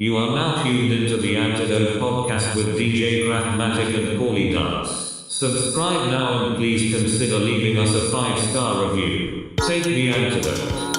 You are now tuned into the Antidote podcast with DJ Craftmatic and Paulie Dance. Subscribe now and please consider leaving us a five star review. Take the antidote.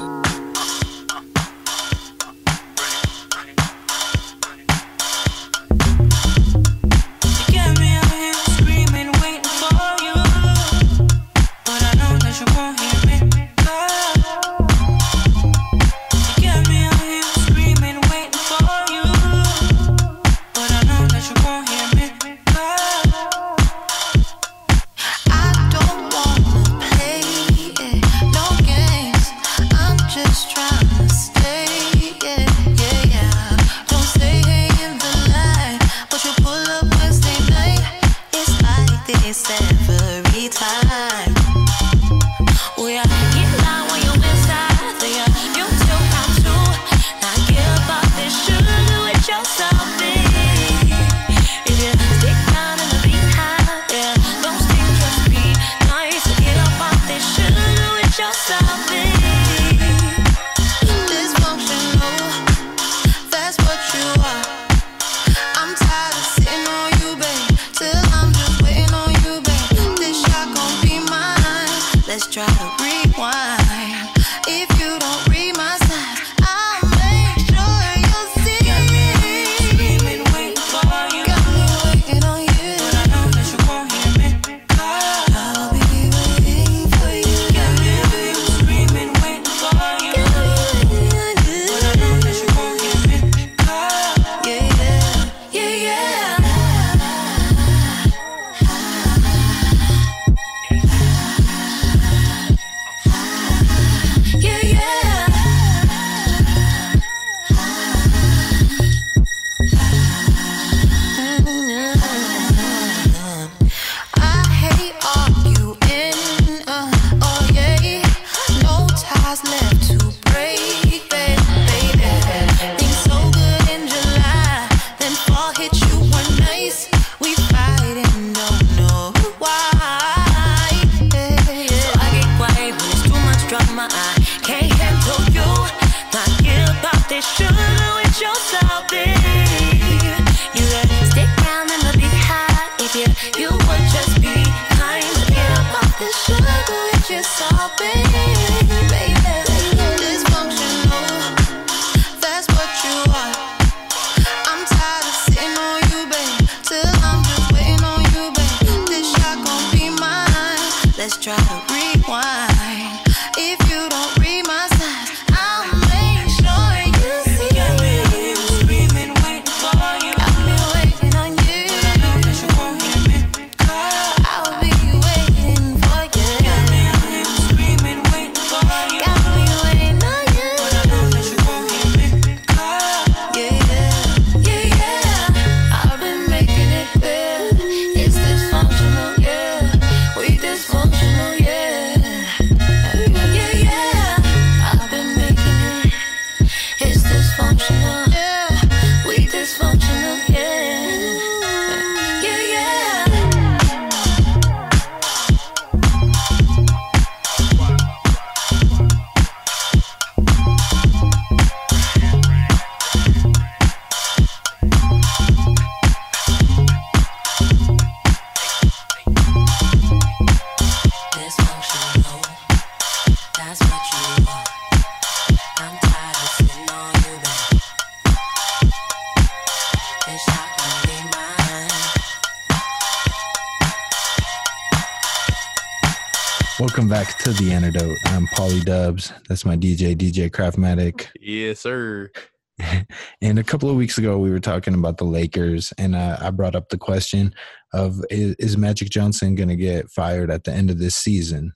back to the antidote. I'm Polly Dubs. That's my DJ, DJ Craftmatic. Yes, sir. and a couple of weeks ago, we were talking about the Lakers, and uh, I brought up the question of is, is Magic Johnson going to get fired at the end of this season?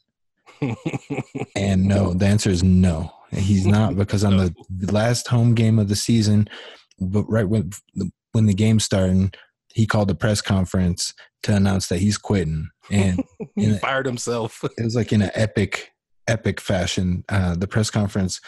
and no, the answer is no. He's not because on no. the last home game of the season, but right when when the game starting, he called a press conference to announce that he's quitting and he a, fired himself. It was like in an epic, epic fashion. Uh, the press conference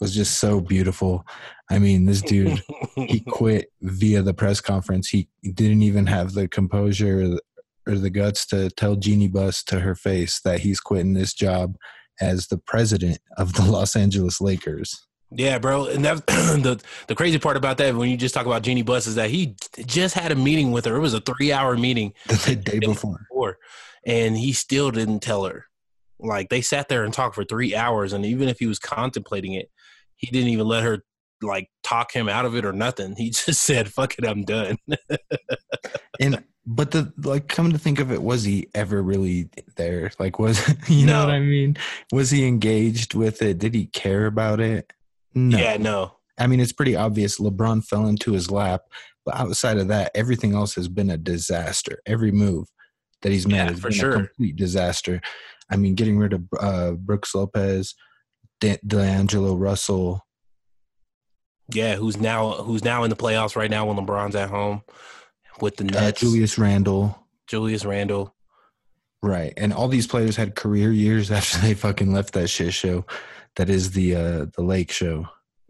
was just so beautiful. I mean, this dude he quit via the press conference. He didn't even have the composure or the, guts to tell Jeannie Buss to her face that he's quitting this job as the president of the Los Angeles Lakers. Yeah, bro. And that the the crazy part about that when you just talk about Jeannie Buss is that he just had a meeting with her. It was a three hour meeting The day before. before, and he still didn't tell her. Like they sat there and talked for three hours, and even if he was contemplating it, he didn't even let her like talk him out of it or nothing. He just said, "Fuck it, I'm done." And but the like come to think of it, was he ever really there? Like was you know what I mean? Was he engaged with it? Did he care about it? No. Yeah, no. I mean it's pretty obvious LeBron fell into his lap, but outside of that, everything else has been a disaster. Every move that he's made Yeah, has been sure. a complete disaster. I mean, getting rid of uh, Brooks Lopez, De- D'Angelo Russell, Yeah, who's now who's now in the playoffs right now when LeBron's at home with the uh, Julius Randle. Julius Randle. Right. And all these players had career years after they fucking left that shit show. That is the uh the Lake show.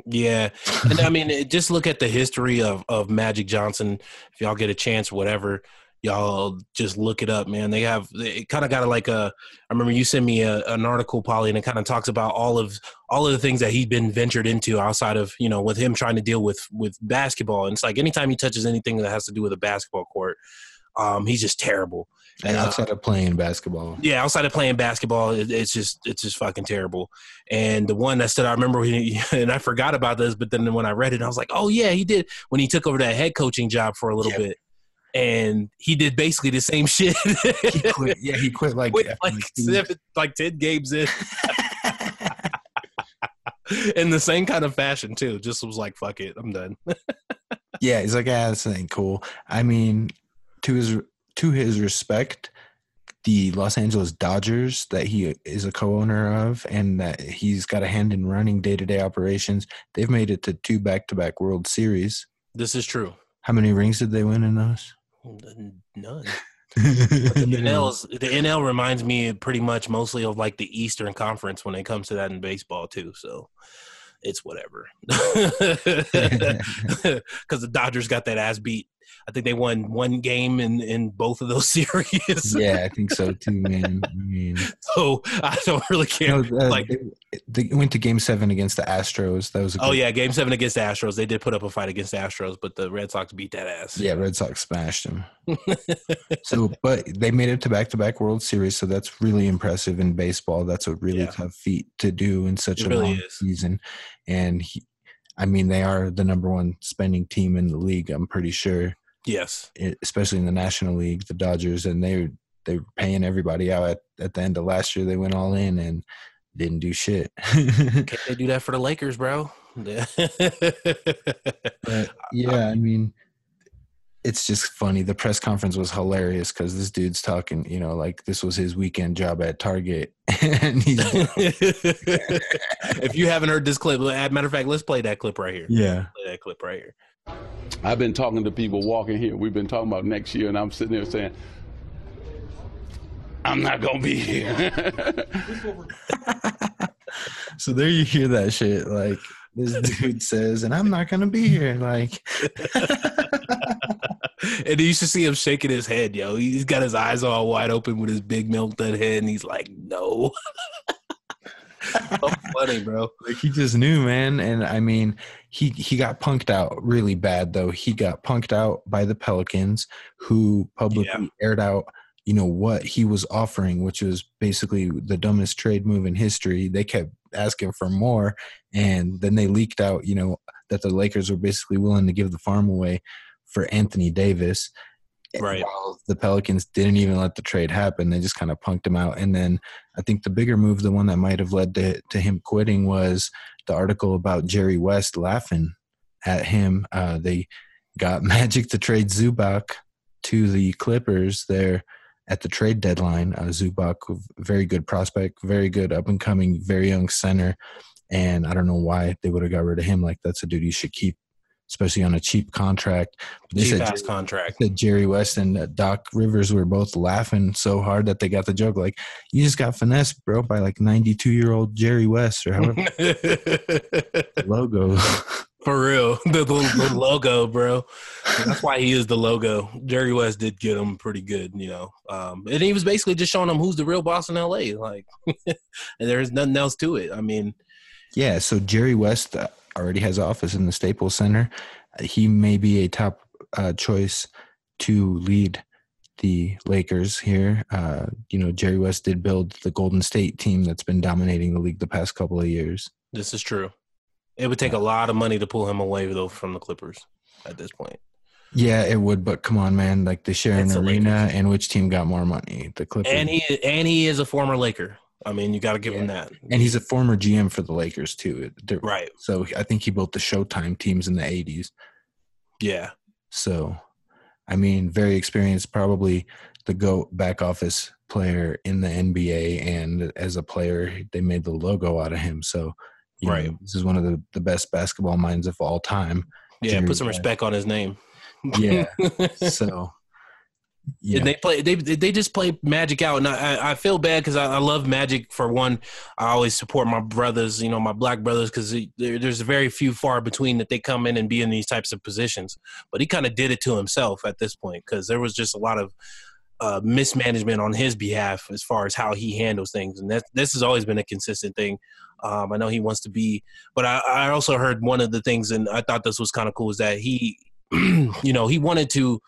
Yeah, and I mean, just look at the history of of Magic Johnson. If y'all get a chance, whatever, y'all just look it up, man. They have it kind of got like a. I remember you sent me a, an article, Polly, and it kind of talks about all of all of the things that he'd been ventured into outside of you know with him trying to deal with with basketball. And it's like anytime he touches anything that has to do with a basketball court, um, he's just terrible. And Uh, outside of playing basketball. Yeah, outside of playing basketball, it, it's just it's just fucking terrible. And the one that said I remember, when he, and I forgot about this, but then when I read it, I was like, oh yeah, he did when he took over that head coaching job for a little Yeah. bit, and he did basically the same shit. He quit. Yeah, he quit like, Quit like like two weeks. seven, like ten games in, in the same kind of fashion too. Just was like, fuck it, I'm done. Yeah, he's like, ah, this ain't cool. I mean, to his to his respect, the Los Angeles Dodgers that he is a co-owner of and that he's got a hand in running day-to-day operations, they've made it to two back-to-back World Series. This is true. How many rings did they win in those? None. The NL, the NL reminds me pretty much mostly of like the Eastern Conference when it comes to that in baseball too. So it's whatever. Because the Dodgers got that ass beat. I think they won one game in in both of those series. yeah, I think so too, man. I mean, So I don't really care. no, uh, like- they, they went to Game Seven against the Astros. That was a Oh yeah, Game Seven against the Astros. They did put up a fight against the Astros, but the Red Sox beat that ass. yeah. Red Sox smashed them. so, but they made it to back-to-back World Series, so that's really impressive in baseball. That's a really Yeah. tough feat to do in such It a really long is. season. And he, I mean, they are the number one spending team in the league. I'm pretty sure, Yes. especially in the National League, the Dodgers, and they they were paying everybody out at, at the end of last year. They went all in and didn't do shit. Can't they do that for the Lakers, bro? But yeah, I mean, it's just funny. The press conference was hilarious because this dude's talking, you know, like this was his weekend job at Target, and he's if you haven't heard this clip, as a matter of fact, let's play that clip right here. yeah, Play that clip right here. I've been talking to people walking here. We've been talking about next year, and I'm sitting there saying, I'm not going to be here. So there you hear that shit, like this dude says, and I'm not gonna be here. Like, and you used to see him shaking his head, yo. He's got his eyes all wide open with his big milk dud head, and he's like, "No." so funny, bro. like he just knew, man. And I mean, he he got punked out really bad though. He got punked out by the Pelicans, who publicly aired out, you know, what he was offering, which was basically the dumbest trade move in history. They kept asking for more, and then they leaked out, you know, that the Lakers were basically willing to give the farm away for Anthony Davis. Right. While the Pelicans didn't even let the trade happen, they just kind of punked him out. And then I think the bigger move, the one that might have led to, to him quitting, was the article about Jerry West laughing at him. Uh, they got Magic to trade Zubac to the Clippers there at the trade deadline. Uh, Zubac, very good prospect, very good up and coming, very young center. And I don't know why they would have got rid of him. Like that's a dude you should keep, especially on a cheap contract. They Cheap said ass contract. that Jerry West and uh, Doc Rivers were both laughing so hard that they got the joke. Like, you just got finessed, bro, by like 92 year old Jerry West or however logo. For real, the, the, the logo, bro. That's why he is the logo. Jerry West did get him pretty good, you know. Um, and he was basically just showing him who's the real boss in L.A. Like, and there's nothing else to it. I mean, yeah. So Jerry West, uh, already has office in the Staples Center. He may be a top uh, choice to lead the Lakers here. Uh, you know, Jerry West did build the Golden State team that's been dominating the league the past couple of years. This is true. It would take a lot of money to pull him away though from the Clippers at this point. Yeah, it would, but come on, man! Like they share an It's the arena, and which team got more money? The Clippers. And he and he is a former Laker. I mean, you got to give him that. and he's a former GM for the Lakers too. They're- Right. So I think he built the Showtime teams in the '80s. Yeah. So, I mean, very experienced, probably the go back office player in the NBA, and as a player, they made the logo out of him. So, you know, Right. this is one of the, the best basketball minds of all time. Yeah. Jerry Put some West. respect on his name. Yeah. so, yeah, And they play. They they just play Magic out, and I I feel bad because I, I love Magic for one. I always support my brothers, you know, my black brothers, because there, there's very few far between that they come in and be in these types of positions. But he kind of did it to himself at this point because there was just a lot of uh, mismanagement on his behalf as far as how he handles things, and that this has always been a consistent thing. Um, I know he wants to be, but I, I also heard one of the things, and I thought this was kind of cool, is that he, you know, he wanted to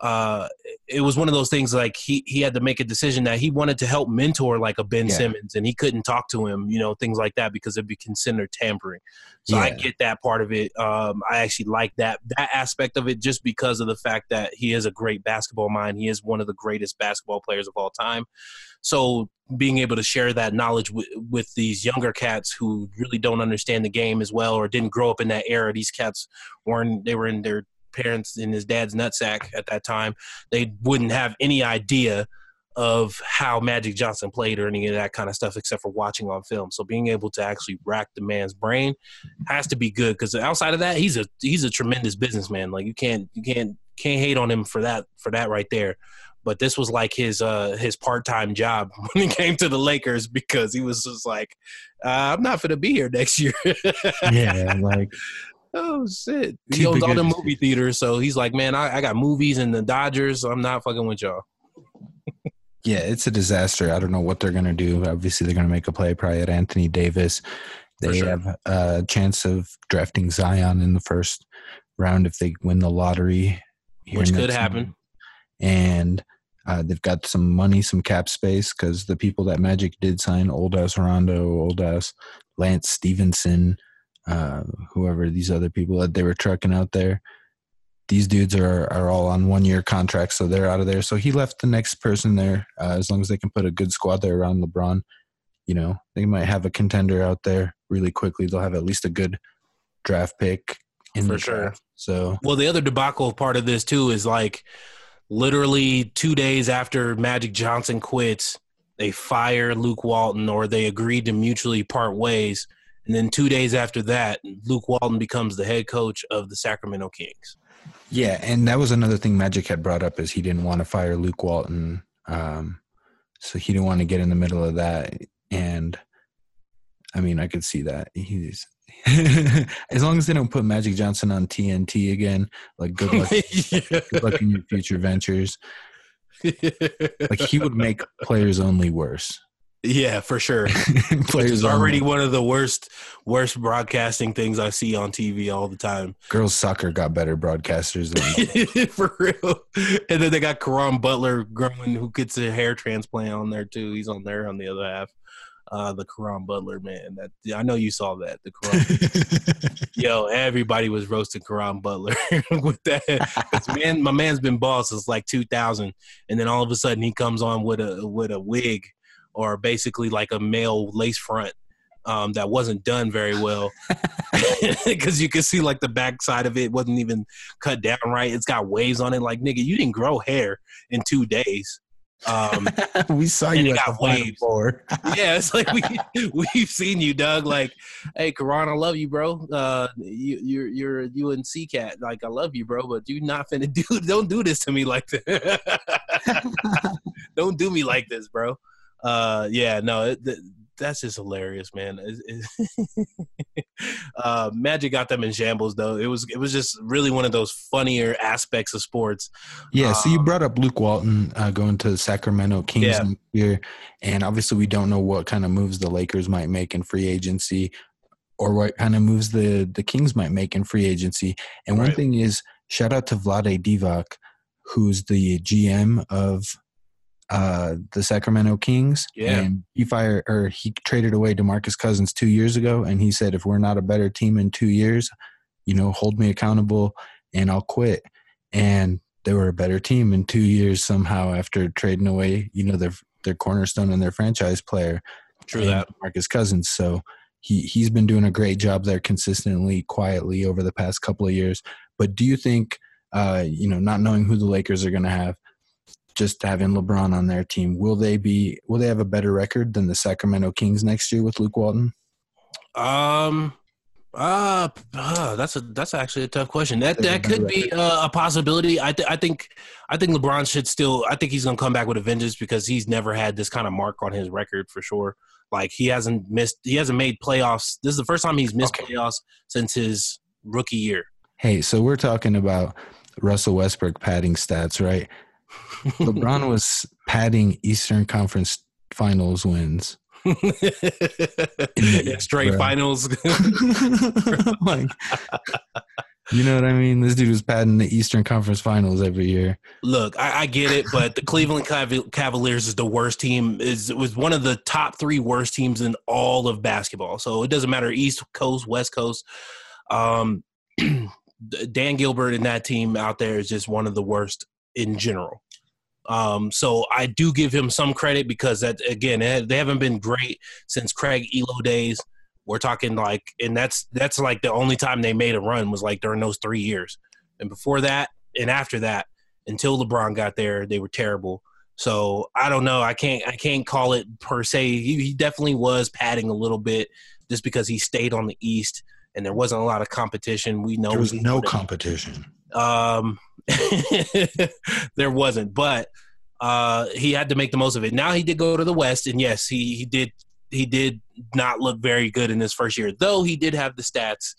uh it was one of those things like he he had to make a decision that he wanted to help mentor like a Ben Yeah. Simmons and he couldn't talk to him, you know, things like that because it'd be considered tampering. So I get that part of it. Um I actually like that that aspect of it just because of the fact that he is a great basketball mind. He is one of the greatest basketball players of all time. So being able to share that knowledge with, with these younger cats who really don't understand the game as well or didn't grow up in that era. These cats weren't they were in their parents in his dad's nutsack at that time. They wouldn't have any idea of how Magic Johnson played or any of that kind of stuff except for watching on film. So being able to actually rack the man's brain has to be good because outside of that, he's a he's a tremendous businessman. Like you can't you can't can't hate on him for that for that right there. But this was like his uh his part time job when he came to the Lakers because he was just like, uh, I'm not gonna be here next year. yeah, like Oh shit! He owns all the movie theaters, so he's like, man, I, I got movies and the Dodgers. So I'm not fucking with y'all. yeah, it's a disaster. I don't know what they're gonna do. Obviously, they're gonna make a play probably at Anthony Davis. They sure. have a chance of drafting Zion in the first round if they win the lottery, Which could happen. And uh, they've got some money, some cap space because the people that Magic did sign, old ass Rondo, old ass Lance Stephenson, uh, whoever these other people that they were trucking out there. These dudes are are all on one year contracts, so they're out of there. So he left the next person there. Uh, as long as they can put a good squad there around LeBron, you know they might have a contender out there really quickly. They'll have at least a good draft pick in For sure. draft. So Well, the other debacle part of this too is like literally two days after Magic Johnson quits, they fire Luke Walton or they agreed to mutually part ways. And then two days after that, Luke Walton becomes the head coach of the Sacramento Kings. Yeah, and that was another thing Magic had brought up is he didn't want to fire Luke Walton, um, so he didn't want to get in the middle of that. And I mean, I could see that he's as long as they don't put Magic Johnson on TNT again. Like, good luck, good luck in your future ventures. Like, he would make players only worse. Yeah, for sure. players It's already one of the worst worst broadcasting things I see on TV all the time. Girls soccer got better broadcasters than For real. And then they got Caron Butler growing who gets a hair transplant on there too. He's on there on the other half. Uh the Caron Butler man. That I know you saw that. The Caron Yo, everybody was roasting Caron Butler with that. man, my man's been boss since like 2000, and then all of a sudden he comes on with a with a wig, or basically like a male lace front um, that wasn't done very well, because you can see like the backside of it wasn't even cut down right. It's got waves on it. Like nigga, you didn't grow hair in two days. Um, we saw you at got the waves. Yeah, it's like we we've seen you, Doug. Like, hey, Caron, I love you, bro. Uh, you you're you're a UNC cat. Like, I love you, bro, but you not finna do. Don't do this to me like that. don't do me like this, bro. Uh, yeah, no, it, th- that's just hilarious, man. It- it- uh, Magic got them in shambles, though. It was it was just really one of those funnier aspects of sports. Yeah, so you Um, brought up Luke Walton uh, going to the Sacramento Kings Yeah. year, and obviously we don't know what kind of moves the Lakers might make in free agency. or what kind of moves the the Kings might make in free agency. And one Right. thing is, shout out to Vlade Divac, who's the GM of uh, the Sacramento Kings. Yeah. and he fired or he traded away Demarcus Cousins two years ago, and he said, if we're not a better team in two years, you know, hold me accountable, and I'll quit. And they were a better team in two years somehow after trading away, you know, their their cornerstone and their franchise player. True that. Marcus Cousins. So he he's been doing a great job there consistently, quietly over the past couple of years. But do you think, uh, you know, not knowing who the Lakers are going to have, just having LeBron on their team, will they be will they have a better record than the Sacramento Kings next year with Luke Walton? Um. Uh, uh, that's a that's actually a tough question. That that could be uh, a possibility. I th- I think I think LeBron should still. I think he's gonna come back with a vengeance because he's never had this kind of mark on his record for sure. Like he hasn't missed. He hasn't made playoffs. This is the first time he's missed Okay. playoffs since his rookie year. Hey, so we're talking about Russell Westbrook padding stats, right? LeBron was padding Eastern Conference Finals wins. Yeah, straight Bro. finals. like, you know what I mean? This dude was padding the Eastern Conference Finals every year. Look, I, I get it, but the Cleveland Cav- Cavaliers is the worst team. is It was one of the top three worst teams in all of basketball. So it doesn't matter East Coast, West Coast. Um, Dan Gilbert and that team out there is just one of the worst in general. Um, so I do give him some credit because that again eh, they haven't been great since Craig Ehlo days. We're talking like, and that's that's like the only time they made a run was like during those three years, and before that and after that, until LeBron got there, they were terrible. So I don't know. I can't I can't call it per se. He, he definitely was padding a little bit just because he stayed on the East and there wasn't a lot of competition. We know There was no competition. um, there wasn't, but uh, he had to make the most of it. Now he did go to the West, and yes, he he did he did not look very good in his first year, though he did have the stats.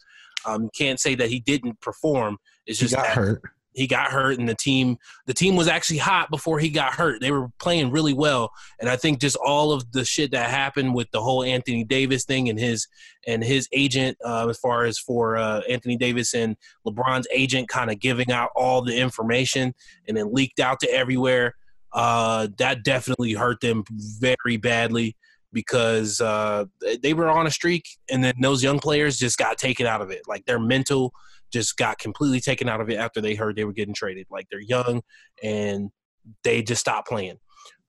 Um, can't say that he didn't perform. It's He just got that hurt. He got hurt, and the team the team was actually hot before he got hurt. They were playing really well, and I think just all of the shit that happened with the whole Anthony Davis thing and his and his agent, uh, as far as for uh, Anthony Davis and LeBron's agent, kind of giving out all the information and then leaked out to everywhere. Uh, that definitely hurt them very badly because uh, they were on a streak, and then those young players just got taken out of it. Like their mental just got completely taken out of it after they heard they were getting traded. Like they're young and they just stopped playing.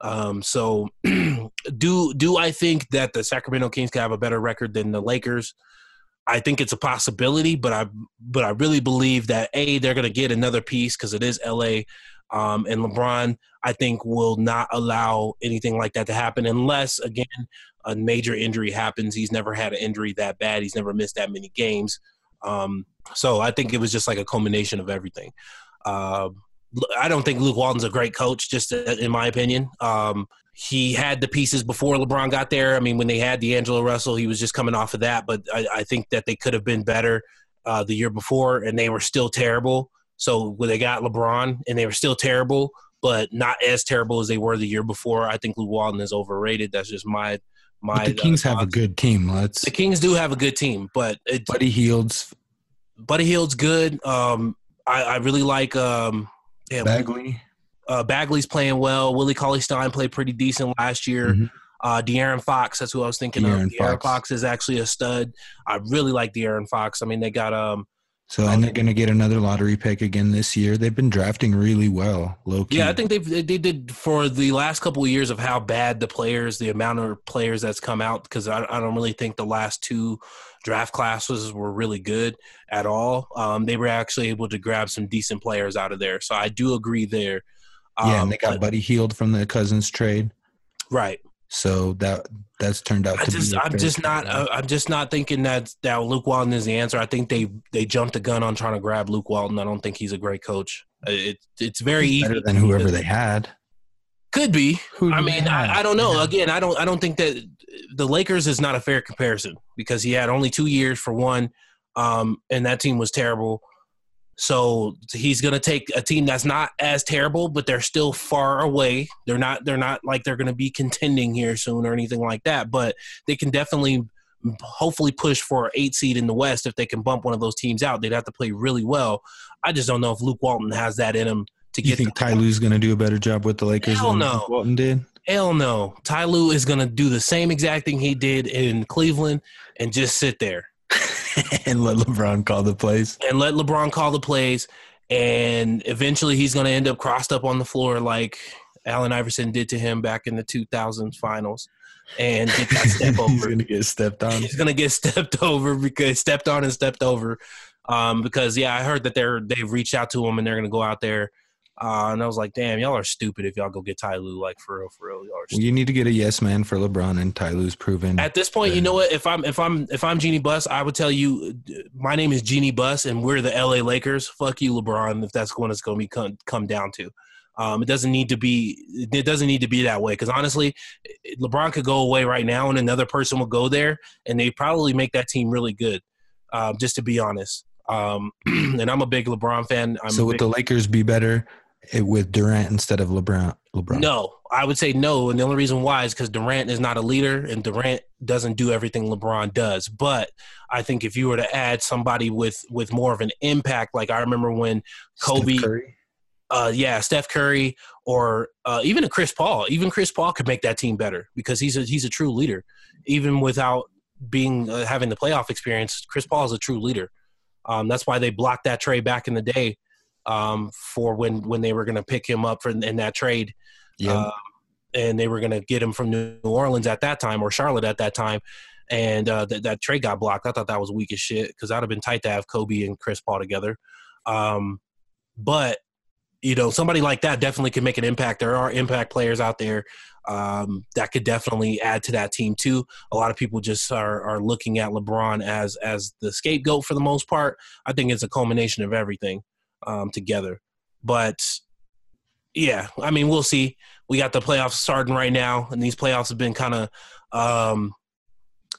Um, so do do I think that the Sacramento Kings could have a better record than the Lakers? I think it's a possibility, but I but I really believe that a they're going to get another piece because it is LA, um, and LeBron I think will not allow anything like that to happen unless again a major injury happens. He's never had an injury that bad. He's never missed that many games. Um, so I think it was just like a culmination of everything. Uh, I don't think Luke Walton's a great coach, just in my opinion. Um, he had the pieces before LeBron got there. I mean, when they had D'Angelo Russell, he was just coming off of that. But I, I think that they could have been better uh, the year before, and they were still terrible. So when they got LeBron, and they were still terrible, but not as terrible as they were the year before. I think Luke Walton is overrated. That's just my my. But the Kings uh, have a good team. Let's The Kings do have a good team, but it, Buddy Hield's Buddy Hield's good. Um, I, I really like um, yeah, Bagley. uh, Bagley's playing well. Willie Cauley Stein played pretty decent last year. Mhm. Uh, De'Aaron Fox, that's who I was thinking De'Aaron of. De'Aaron Fox. Fox. is actually a stud. I really like De'Aaron Fox. I mean, they got um, So and they're gonna get another lottery pick again this year. They've been drafting really well, low key. yeah, I think they've they they did for the last couple of years of how bad the players, the amount of players that's come out. Because I, I don't really think the last two draft classes were really good at all. Um, they were actually able to grab some decent players out of there. So I do agree there. Yeah, Um, and they got but- Buddy Hield from the Cousins trade. right. So that that's turned out I to just, be. a I'm just not. Uh, I'm just not thinking that that Luke Walton is the answer. I think they they jumped the gun on trying to grab Luke Walton. I don't think he's a great coach. Uh, It, it's very He's easy better than whoever they had. could be. Who I mean. I, I don't know. Yeah. Again, I don't. I don't think that the Lakers is not a fair comparison because he had only two years for one, um, and that team was terrible. So he's going to take a team that's not as terrible, but they're still far away. They're not. They're not like they're going to be contending here soon or anything like that. But they can definitely hopefully push for an eight seed in the West if they can bump one of those teams out. They'd have to play really well. I just don't know if Luke Walton has that in him to You get You think Ty Lue's going to do a better job with the Lakers Hell than no. Walton did? Hell no. Ty Lue is going to do the same exact thing he did in Cleveland and just sit there and let LeBron call the plays. and let LeBron call the plays. And eventually he's going to end up crossed up on the floor like Allen Iverson did to him back in the 2000s finals and get that step He's over. going to get stepped on. he's gonna get stepped over because stepped on and stepped over. Um, because yeah, I heard that they're they've reached out to him and they're gonna go out there. Uh, and I was like, damn, y'all are stupid if y'all go get Ty Lue, like for real, for real, y'all are stupid. you need to get a yes man for LeBron, and Ty Lue's proven. At this point, you know what? If I'm if I'm if I'm Jeannie Buss, I would tell you, my name is Jeannie Buss, and we're the LA Lakers. Fuck you, LeBron. If that's what it's going to be come, come down to, um, it doesn't need to be. It doesn't need to be that way. Because honestly, LeBron could go away right now, and another person will go there, and they probably make that team really good. Um, just to be honest, um, and I'm a big LeBron fan. I'm so would big, the Lakers be better with Durant instead of LeBron? LeBron. No, I would say no, and the only reason why is because Durant is not a leader, and Durant doesn't do everything LeBron does. But I think if you were to add somebody with with more of an impact, like I remember when Kobe, Curry? uh, yeah, Steph Curry, or uh, even a Chris Paul, even Chris Paul could make that team better because he's a he's a true leader, even without being uh, having the playoff experience. Chris Paul is a true leader. Um, that's why they blocked that trade back in the day um, for when when they were going to pick him up for, in that trade Yeah. um, and they were going to get him from New Orleans at that time or Charlotte at that time. And uh, that that trade got blocked. I thought that was weak as shit because that'd have been tight to have Kobe and Chris Paul together. Um, but you know, somebody like that definitely can make an impact. There are impact players out there um, that could definitely add to that team too. A lot of people just are are looking at LeBron as as the scapegoat for the most part. I think it's a culmination of everything um, together. But yeah, I mean, we'll see. We got the playoffs starting right now, and these playoffs have been kind of. Um,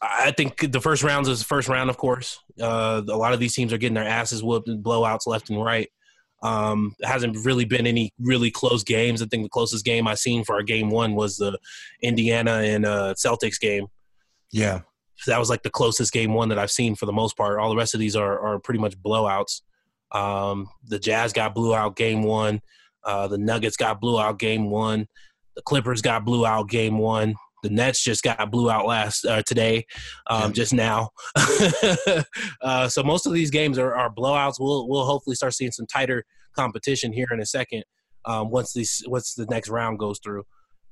I think the first rounds is the first round, of course. Uh, a lot of these teams are getting their asses whooped and blowouts left and right. Um, hasn't really been any really close games. I think the closest game I seen for our game one was the Indiana and uh, Celtics game. yeah. So that was like the closest game one that I've seen for the most part. All the rest of these are, are pretty much blowouts. Um, the Jazz got blew out game one. Uh, the Nuggets got blew out game one. The Clippers got blew out game one. The Nets just got blew out last uh, today, um, just now. uh, so most of these games are, are blowouts. We'll we'll hopefully start seeing some tighter competition here in a second um, once these once the next round goes through.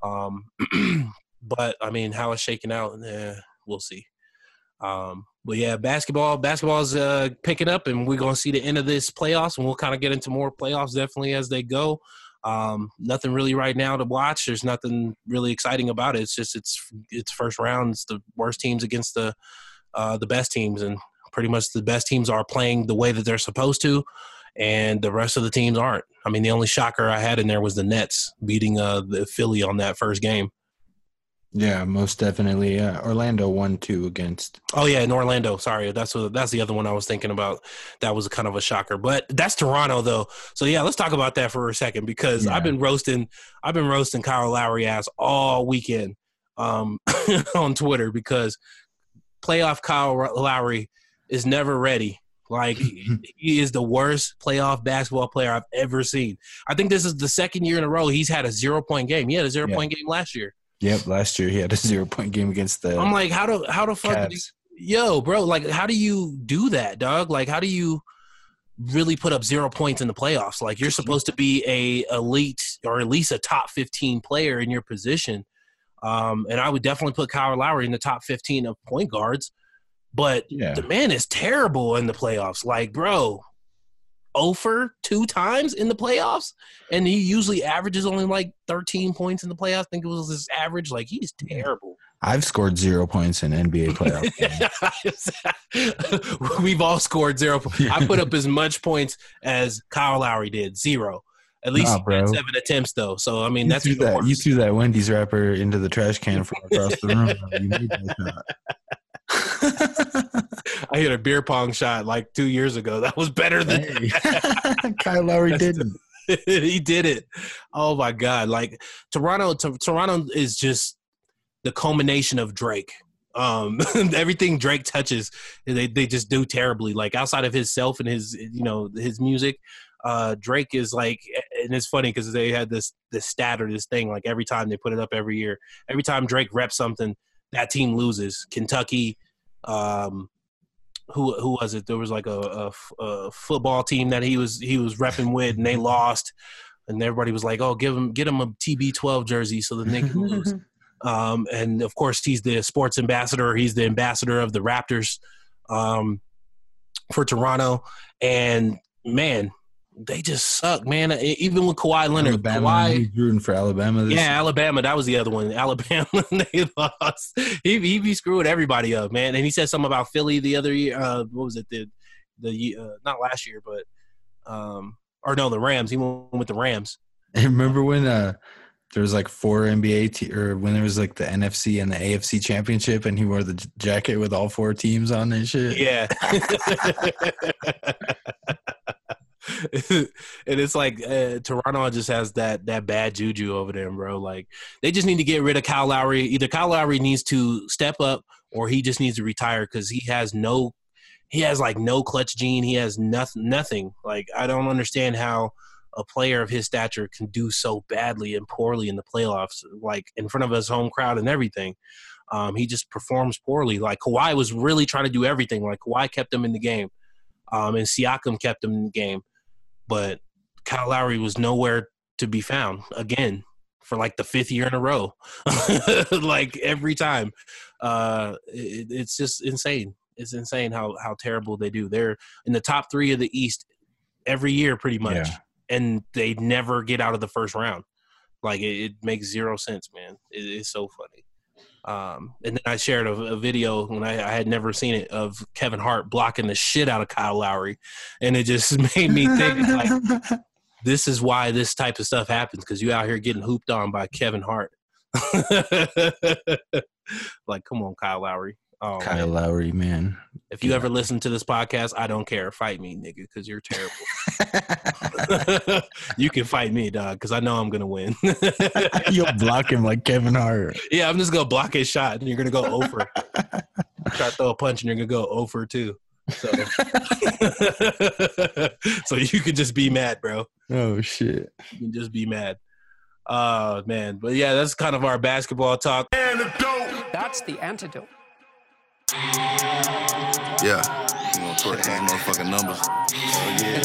Um, but I mean, how it's shaking out, eh, we'll see. Um, but yeah, basketball, basketball is uh, picking up, and we're to see the end of this playoffs, and we'll kind of get into more playoffs definitely as they go. Um, nothing really right now to watch. There's nothing really exciting about it. It's just it's it's first round. It's the worst teams against the uh, the best teams, and pretty much the best teams are playing the way that they're supposed to, and the rest of the teams aren't. I mean, the only shocker I had in there was the Nets beating uh, the Philly on that first game. Yeah, most definitely. Uh, Orlando won two against. Oh yeah, in Orlando. Sorry, that's what that's the other one I was thinking about. That was kind of a shocker, but that's Toronto though. So yeah, let's talk about that for a second because Yeah. I've been roasting, I've been roasting Kyle Lowry ass all weekend um, on Twitter because playoff Kyle Lowry is never ready. Like he is the worst playoff basketball player I've ever seen. I think this is the second year in a row he's had a zero point game. He had a zero Yeah. point game last year. Yep, last year he had a zero point game against the I'm like, how do how the fuck yo, bro, like how do you do that, dog? Like how do you really put up zero points in the playoffs? Like you're supposed to be a elite or at least a top 15 player in your position. Um, and I would definitely put Kyle Lowry in the top 15 of point guards. But Yeah. the man is terrible in the playoffs. Like, bro, over two times in the playoffs, and he usually averages only like 13 points in the playoffs. I think it was his average. Like, he's terrible. I've scored zero points in NBA playoffs. We've all scored zero. I put up as much points as Kyle Lowry did, zero. At least Nah, he had bro. seven attempts, though. So I mean, you that's threw that. You threw that Wendy's wrapper into the trash can from across the room. You made that shot. I hit a beer pong shot like two years ago. That was better than Hey. Kyle Lowry didn't. he did it. Oh my god! Like Toronto, to, Toronto is just the culmination of Drake. Um, everything Drake touches, they they just do terribly. Like outside of himself and his you know his music, uh, Drake is like, and it's funny because they had this this stat or this thing like every time they put it up every year, every time Drake reps something, that team loses. Kentucky, um, who who was it? There was like a a football team that he was he was repping with, and they lost. And everybody was like, "Oh, give him get him a TB12 jersey so that they can lose." Um, and of course, he's the sports ambassador. He's the ambassador of the Raptors um, for Toronto. And man, they just suck, man. Even with Kawhi Leonard, Alabama. Kawhi, He's rooting for Alabama. This yeah, Alabama. That was the other one. Alabama, they lost. He he be screwing everybody up, man. And he said something about Philly the other year. Uh, what was it? The the uh, not last year, but um, or no, the Rams. He went with the Rams. And remember when uh there was like four NBA te- or when there was like the NFC and the AFC championship and he wore the j- jacket with all four teams on and shit. Yeah. and it's like uh, Toronto just has that that bad juju over there, bro. Like they just need to get rid of Kyle Lowry. Either Kyle Lowry needs to step up, or he just needs to retire because he has no, he has like no clutch gene. He has nothing. Nothing. Like I don't understand how a player of his stature can do so badly and poorly in the playoffs, like in front of his home crowd and everything. Um, he just performs poorly. Like Kawhi was really trying to do everything. Like Kawhi kept him in the game, um, and Siakam kept him in the game, but Kyle Lowry was nowhere to be found again for like the fifth year in a row. like every time, uh, it, it's just insane. It's insane how how terrible they do. They're in the top three of the East every year, pretty much, Yeah. and they never get out of the first round. Like it, it makes zero sense, man. It, it's so funny. Um, and then I shared a, a video when I, I had never seen it of Kevin Hart blocking the shit out of Kyle Lowry, and it just made me think like this is why this type of stuff happens because you out here getting hooped on by Kevin Hart. like, come on, Kyle Lowry. Oh, Kyle man. Lowry, man. if you ever listen to this podcast, I don't care. Fight me, nigga, because you're terrible. you can fight me, dog, because I know I'm gonna win. You'll block him like Kevin Hart. Yeah, I'm just gonna block his shot, and you're gonna go over. Try to throw a punch, and you're gonna go over too. So, so you can just be mad, bro. Oh shit. You can just be mad. Uh man, but yeah, that's kind of our basketball talk. Antidote. That's the antidote. Yeah. You gonna twerk these motherfucking numbers. Oh, yeah.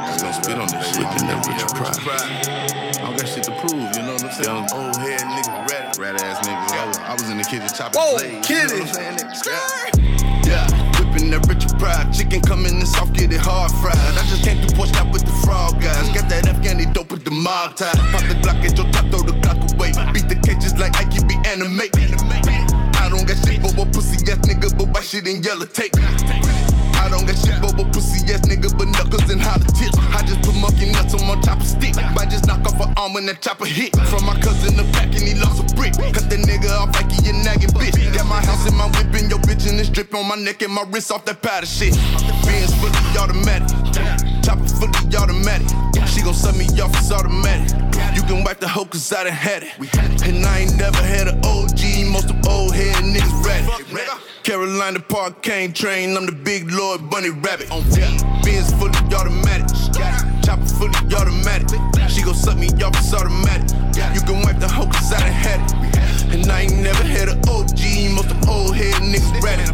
I'm gonna spit on this shit. Whipping that bitch pride. I don't got shit to prove, you know what I'm saying? Young old head niggas, rat, rat ass niggas. I was, I was in the kitchen chopping Whoa, blades. kitty. You know what I'm saying? Yeah. yeah. Whipping that Richard Pride. Chicken coming in the soft, get it hard fried. I just came to Porch out with the frog guys. Got that Afghani dope with the mob tie. Pop the Glock at your top, throw the Glock away. Beat the cages like I can be animate. I got shit a pussy ass nigga, but white shit in yellow tape. I don't got shit a pussy ass nigga, but knuckles and hollow tips. I just put monkey nuts on my chopper stick. Might just knock off an arm when that chopper hit. From my cousin the back and he lost a brick. Cut that nigga off like he a nagging bitch. Got my house and my whip and your bitch and this drip on my neck and my wrist off that powder shit. Benz fully gon' suck me off, it's automatic. You can wipe the hoe cause I done had it. And I ain't never had an OG, most of old head niggas ready. Carolina Park cane train, I'm the big Lord Bunny Rabbit. Benz fully automatic. Chopper fully automatic. She gon' suck me off, it's automatic. You can wipe the hoe cause I done had it. And I ain't never had an OG, most of old head niggas ready.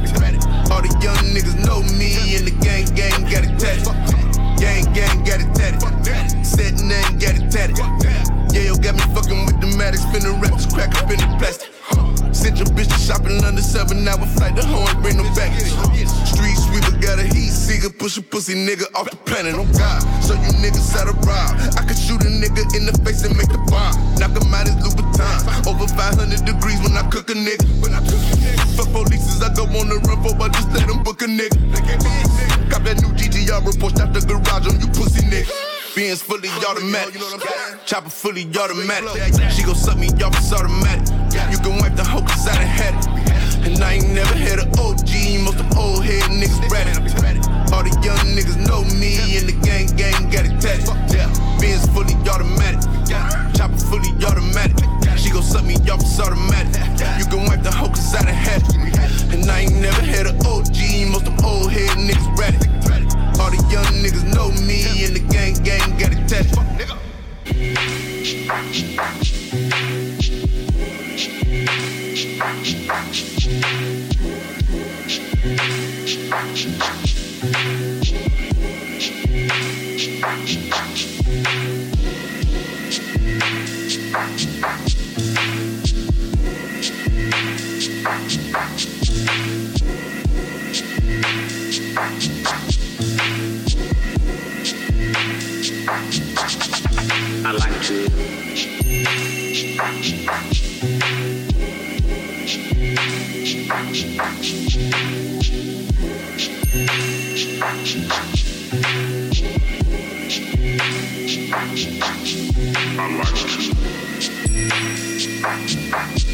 All the young niggas know me, and the gang gang got it tatted. Gang gang got it tatted. Said nothing, got it tatted. Yeah, yo, got me fucking with the Maddox, finna wrap this crack up in the plastic. Sent your bitch to shopping under seven hour flight, the hoe ain't bring no baggage. Street sweeper got a heat seeker, push a pussy nigga off the planet, oh God. So you niggas out of rob. I could shoot a nigga in the face and make the bomb. Knock him out his Louboutin. Over 500 degrees when I cook a nigga. When I cook a nigga. Fuck police, I go on the run for, but just let him book a nigga. Cop that new GTR report out the garage on you pussy nigga. Benz fully automatic. Chopper fully automatic. She gon' suck me off, it's automatic. You can wipe the hoe cause I done had it. And I ain't never had an OG, most of old head niggas ratted. All the young niggas know me, and the gang gang got it tatted. Yeah, Benz fully automatic, chopper fully automatic. She gon' suck me off, it's automatic. You can wipe the hoe cause I done had it. And I ain't never had an OG, most of old head niggas ratted. All the young niggas know me, and the gang gang got it tatted. Fuck, nigga. I like to I like to.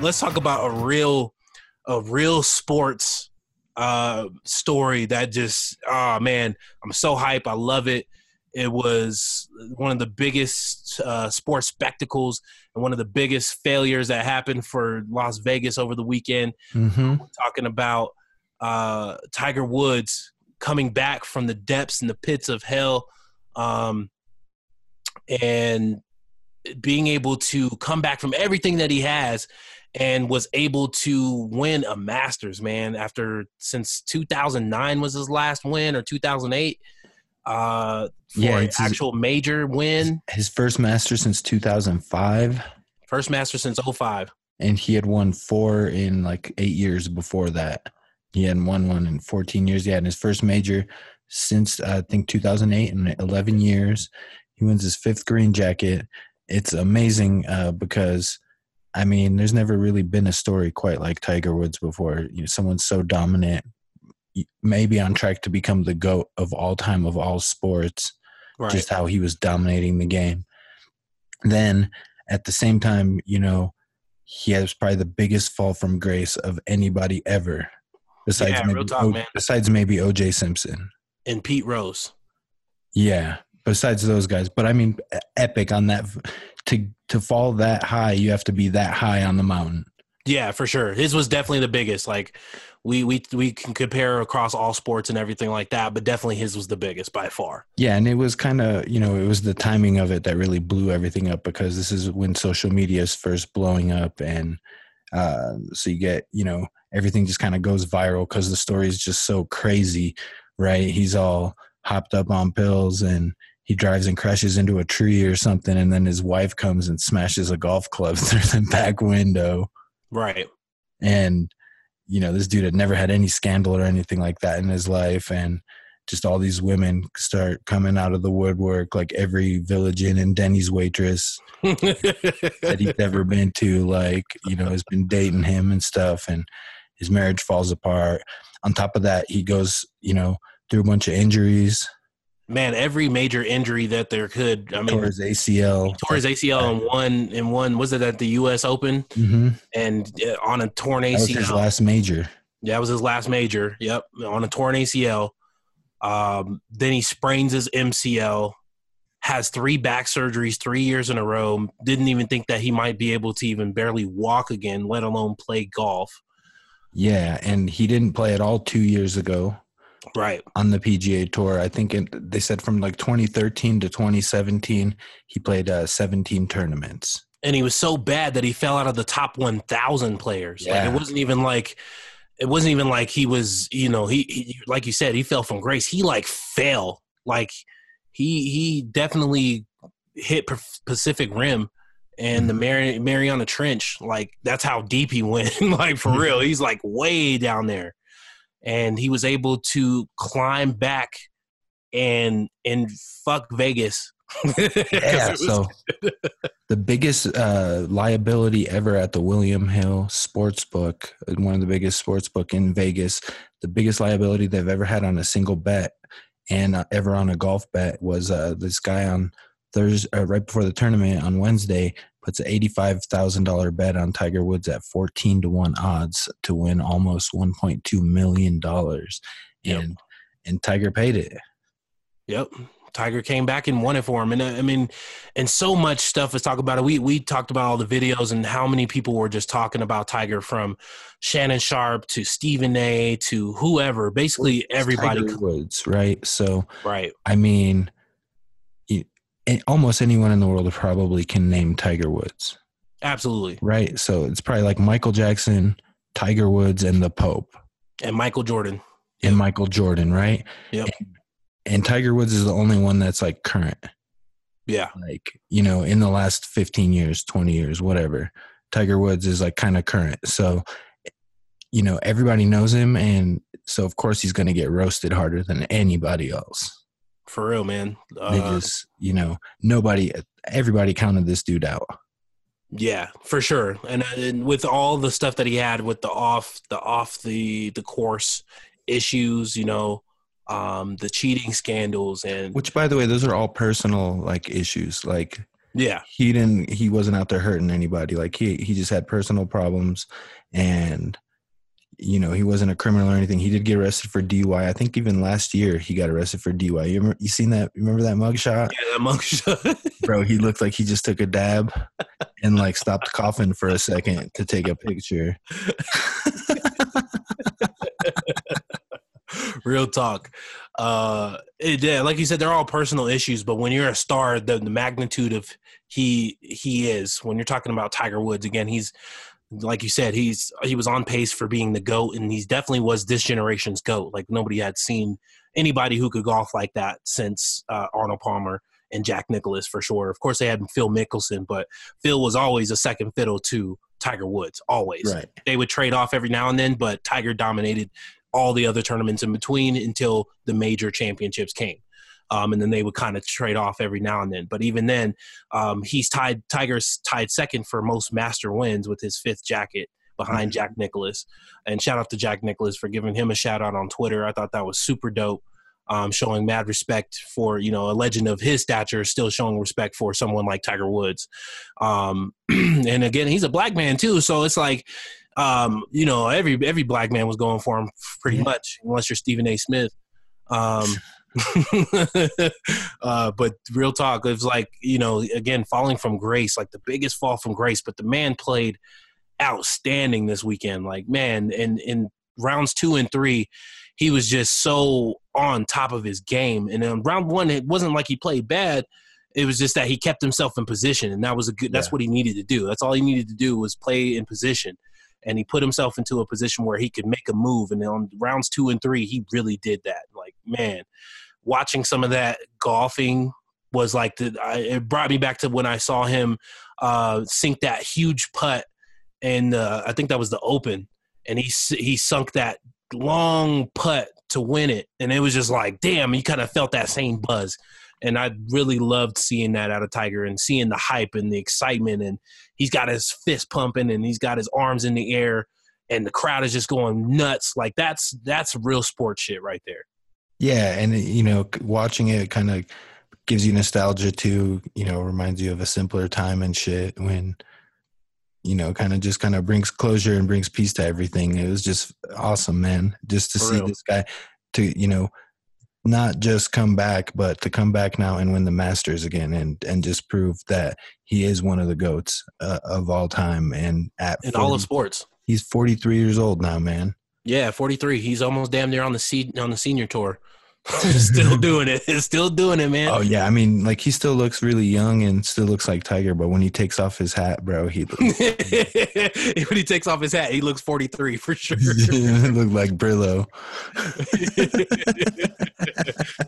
Let's talk about a real, a real sports uh, story that just, oh man, I'm so hype. I love it. It was one of the biggest uh, sports spectacles and one of the biggest failures that happened for Las Vegas over the weekend. Mm-hmm. We're talking about uh, Tiger Woods coming back from the depths and the pits of hell, um, and being able to come back from everything that he has, and was able to win a Masters. Man, after since 2009 was his last win or 2008. Uh, for Yeah, an it's his- actual major win, His first master since 2005, first master since 05. and he had won four in like eight years before that. He hadn't won one in 14 years. He had his first major since uh, I think 2008 in 11 years. He wins his fifth green jacket. It's amazing uh, because, I mean, there's never really been a story quite like Tiger Woods before. You know, someone so dominant, maybe on track to become the goat of all time of all sports Right. just how he was dominating the game. Then at the same time, you know, he has probably the biggest fall from grace of anybody ever. Besides Yeah, maybe talk, O- besides maybe OJ Simpson. and Pete Rose. Yeah. Besides those guys. But I mean epic on that to to fall that high, you have to be that high on the mountain. Yeah, for sure. His was definitely the biggest. Like we we we can compare across all sports and everything like that, but definitely his was the biggest by far. Yeah, and it was kind of, you know, it was the timing of it that really blew everything up because this is when social media is first blowing up. And uh, so you get, you know, everything just kind of goes viral because the story is just so crazy, right? He's all hopped up on pills and he drives and crashes into a tree or something. And then his wife comes and smashes a golf club through the back window Right. and you know this dude had never had any scandal or anything like that in his life and just all these women start coming out of the woodwork like every village inn and denny's waitress that he's ever been to like you know has been dating him and stuff and his marriage falls apart on top of that he goes you know through a bunch of injuries Man, every major injury that there could. I mean, tore his acl tore his ACL in one in one was it at the U.S. Open hmm and uh, on a torn ACL. that was his last major Yeah, that was his last major. Yep, on a torn ACL. Um, then he sprains his MCL, has three back surgeries three years in a row. Didn't even think that he might be able to even barely walk again, let alone play golf. yeah and he didn't play at all two years ago Right. on the PGA Tour. I think it, they said from like 2013 to 2017, he played uh, 17 tournaments. And he was so bad that he fell out of the top 1,000 players. Like Yeah. it wasn't even like. It wasn't even like he was, you know, he, he like you said, he fell from grace. He like fell, like he he definitely hit Pacific Rim and the Mari- Mariana Trench. Like that's how deep he went. like for real, he's like way down there, and he was able to climb back and and fuck Vegas. Yeah, so the biggest uh, liability ever at the William Hill Sportsbook, uh, one of the biggest sportsbook in Vegas, the biggest liability they've ever had on a single bet and uh, ever on a golf bet was uh, this guy on Thursday, uh, right before the tournament on Wednesday, puts an eighty-five thousand dollar bet on Tiger Woods at fourteen to one odds to win almost one point two million dollars, Yep. and and Tiger paid it. Yep. Tiger came back and won it for him. And uh, I mean, and so much stuff is talked about it. We we talked about all the videos and how many people were just talking about Tiger from Shannon Sharpe to Stephen A to whoever. Basically everybody Tiger Woods, right? So right. I mean, almost anyone in the world probably can name Tiger Woods, Absolutely. right? So it's probably like Michael Jackson, Tiger Woods, and the Pope, And Michael Jordan. and Michael Jordan, right? Yep. And, and Tiger Woods is the only one that's like current, Yeah. like you know, in the last fifteen years, twenty years, whatever. Tiger Woods is like kind of current, so you know everybody knows him, and so of course he's going to get roasted harder than anybody else. For real, man. They Uh, just, you know, nobody, everybody counted this dude out. Yeah, for sure. And, and with all the stuff that he had with the off the off the the course issues, you know, um, the cheating scandals and Which, by the way, those are all personal like issues. Like Yeah. he didn't he wasn't out there hurting anybody like he he just had personal problems and you know he wasn't a criminal or anything he did get arrested for dui i think even last year he got arrested for dui you remember you seen that remember that mugshot Yeah, that mugshot. bro he looked like he just took a dab and like stopped coughing for a second to take a picture Real talk. Uh, it, yeah, like you said, they're all personal issues, but when you're a star, the, the magnitude of he he is. When you're talking about Tiger Woods again, he's like you said, he's he was on pace for being the goat, and he definitely was this generation's goat. Like nobody had seen anybody who could golf like that since uh, Arnold Palmer and Jack Nicklaus for sure. Of course, they had Phil Mickelson, but Phil was always a second fiddle to Tiger Woods. Always, right they would trade off every now and then, but Tiger dominated all the other tournaments in between until the major championships came. Um, and then they would kind of trade off every now and then. But even then, um, he's tied Tiger's tied second for most master wins with his fifth jacket behind Jack Nicklaus. And shout out to Jack Nicklaus for giving him a shout out on Twitter. I thought that was super dope. Um, showing mad respect for you know a legend of his stature, still showing respect for someone like Tiger Woods. Um, and again, he's a black man too, so it's like um, you know, every every black man was going for him pretty Yeah. much, unless you're Stephen A. Smith. Uh, but real talk, it was like you know, again, falling from grace, like the biggest fall from grace. But the man played outstanding this weekend. Like man, in in rounds two and three, he was just so on top of his game. And then round one, it wasn't like he played bad. It was just that he kept himself in position, and that was a good. That's Yeah. what he needed to do. That's all he needed to do was play in position, and he put himself into a position where he could make a move. And on rounds two and three, he really did that. Like man, watching some of that golfing was like the. I, it brought me back to when I saw him uh, sink that huge putt, and uh, I think that was the Open, and he he sunk that long putt to win it, and it was just like, damn, you kind of felt that same buzz. And I really loved seeing that out of Tiger and seeing the hype and the excitement. And he's got his fist pumping and he's got his arms in the air and the crowd is just going nuts. Like that's that's real sports shit right there. Yeah, and you know, watching it kind of gives you nostalgia too. You know, reminds you of a simpler time and shit when, you know, kind of just kind of brings closure and brings peace to everything. It was just awesome, man. Just to For see real. this guy, to you know, not just come back, but to come back now and win the Masters again, and and just prove that he is one of the goats uh, of all time. And at In all of sports. he's forty three years old now, man. Yeah, 43. He's almost damn near on the se- on the senior tour. still doing it. Still doing it, man. Oh yeah, I mean, like he still looks really young and still looks like Tiger, but when he takes off his hat, bro, he when he takes off his hat, he looks 43 for sure. He look like Brillo.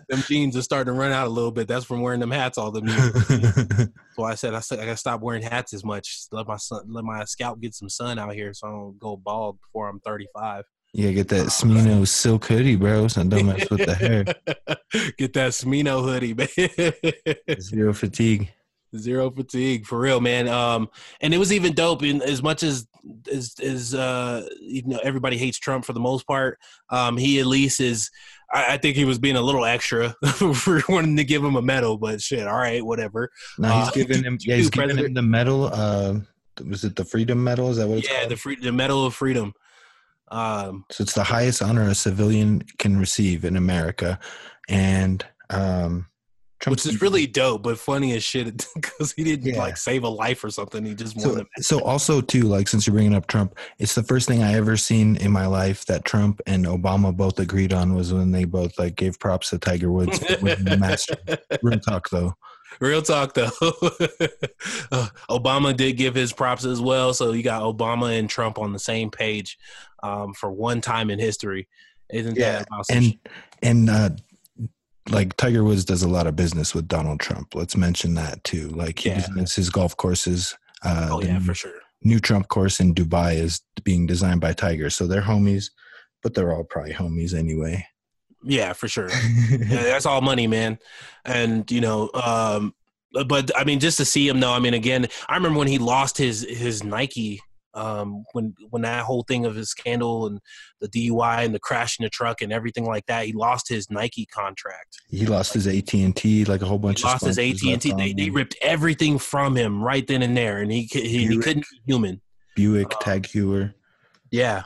them jeans are starting to run out a little bit. That's from wearing them hats all the years. So I said I I gotta stop wearing hats as much. Let my sun, let my scalp get some sun out here, so I don't go bald before I'm 35. Yeah, get that Smino silk hoodie, bro. So don't mess with the hair. get that Smino hoodie, man. Zero fatigue. Zero fatigue for real, man. Um, and it was even dope. In as much as as as uh, you know, everybody hates Trump for the most part. Um, he at least is. I, I think he was being a little extra for wanting to give him a medal, but shit, all right, whatever. Now he's Uh, giving him. Yeah, he's giving him the medal. Uh, was it the Freedom Medal? Is that what it's yeah, called? the free, the Medal of Freedom. Um, So it's the highest honor a civilian can receive in America, and um, which is really dope, but funny as shit because he didn't Yeah. like save a life or something. He just won So, so also too, like since you're bringing up Trump, it's the first thing I ever seen in my life that Trump and Obama both agreed on was when they both like gave props to Tiger Woods for winning the Masters. Real talk though. Real talk though. Uh, Obama did give his props as well, so you got Obama and Trump on the same page um, for one time in history. Isn't Yeah, that awesome? And and uh, like Tiger Woods does a lot of business with Donald Trump. Let's mention that too. Like he Yeah. designs his golf courses. Uh, oh yeah, for sure. new Trump course in Dubai is being designed by Tiger, so they're homies, but they're all probably homies anyway. Yeah, for sure. yeah, that's all money, man. And you know, um, but I mean, just to see him though. I mean, again, I remember when he lost his his Nike um, when when that whole thing of his scandal and the DUI and the crash in the truck and everything like that, he lost his Nike contract. He lost his AT and T, like a whole bunch He of lost his AT and T. They, they ripped everything from him right then and there, and he he, he couldn't be human. Buick Tag Heuer. Yeah.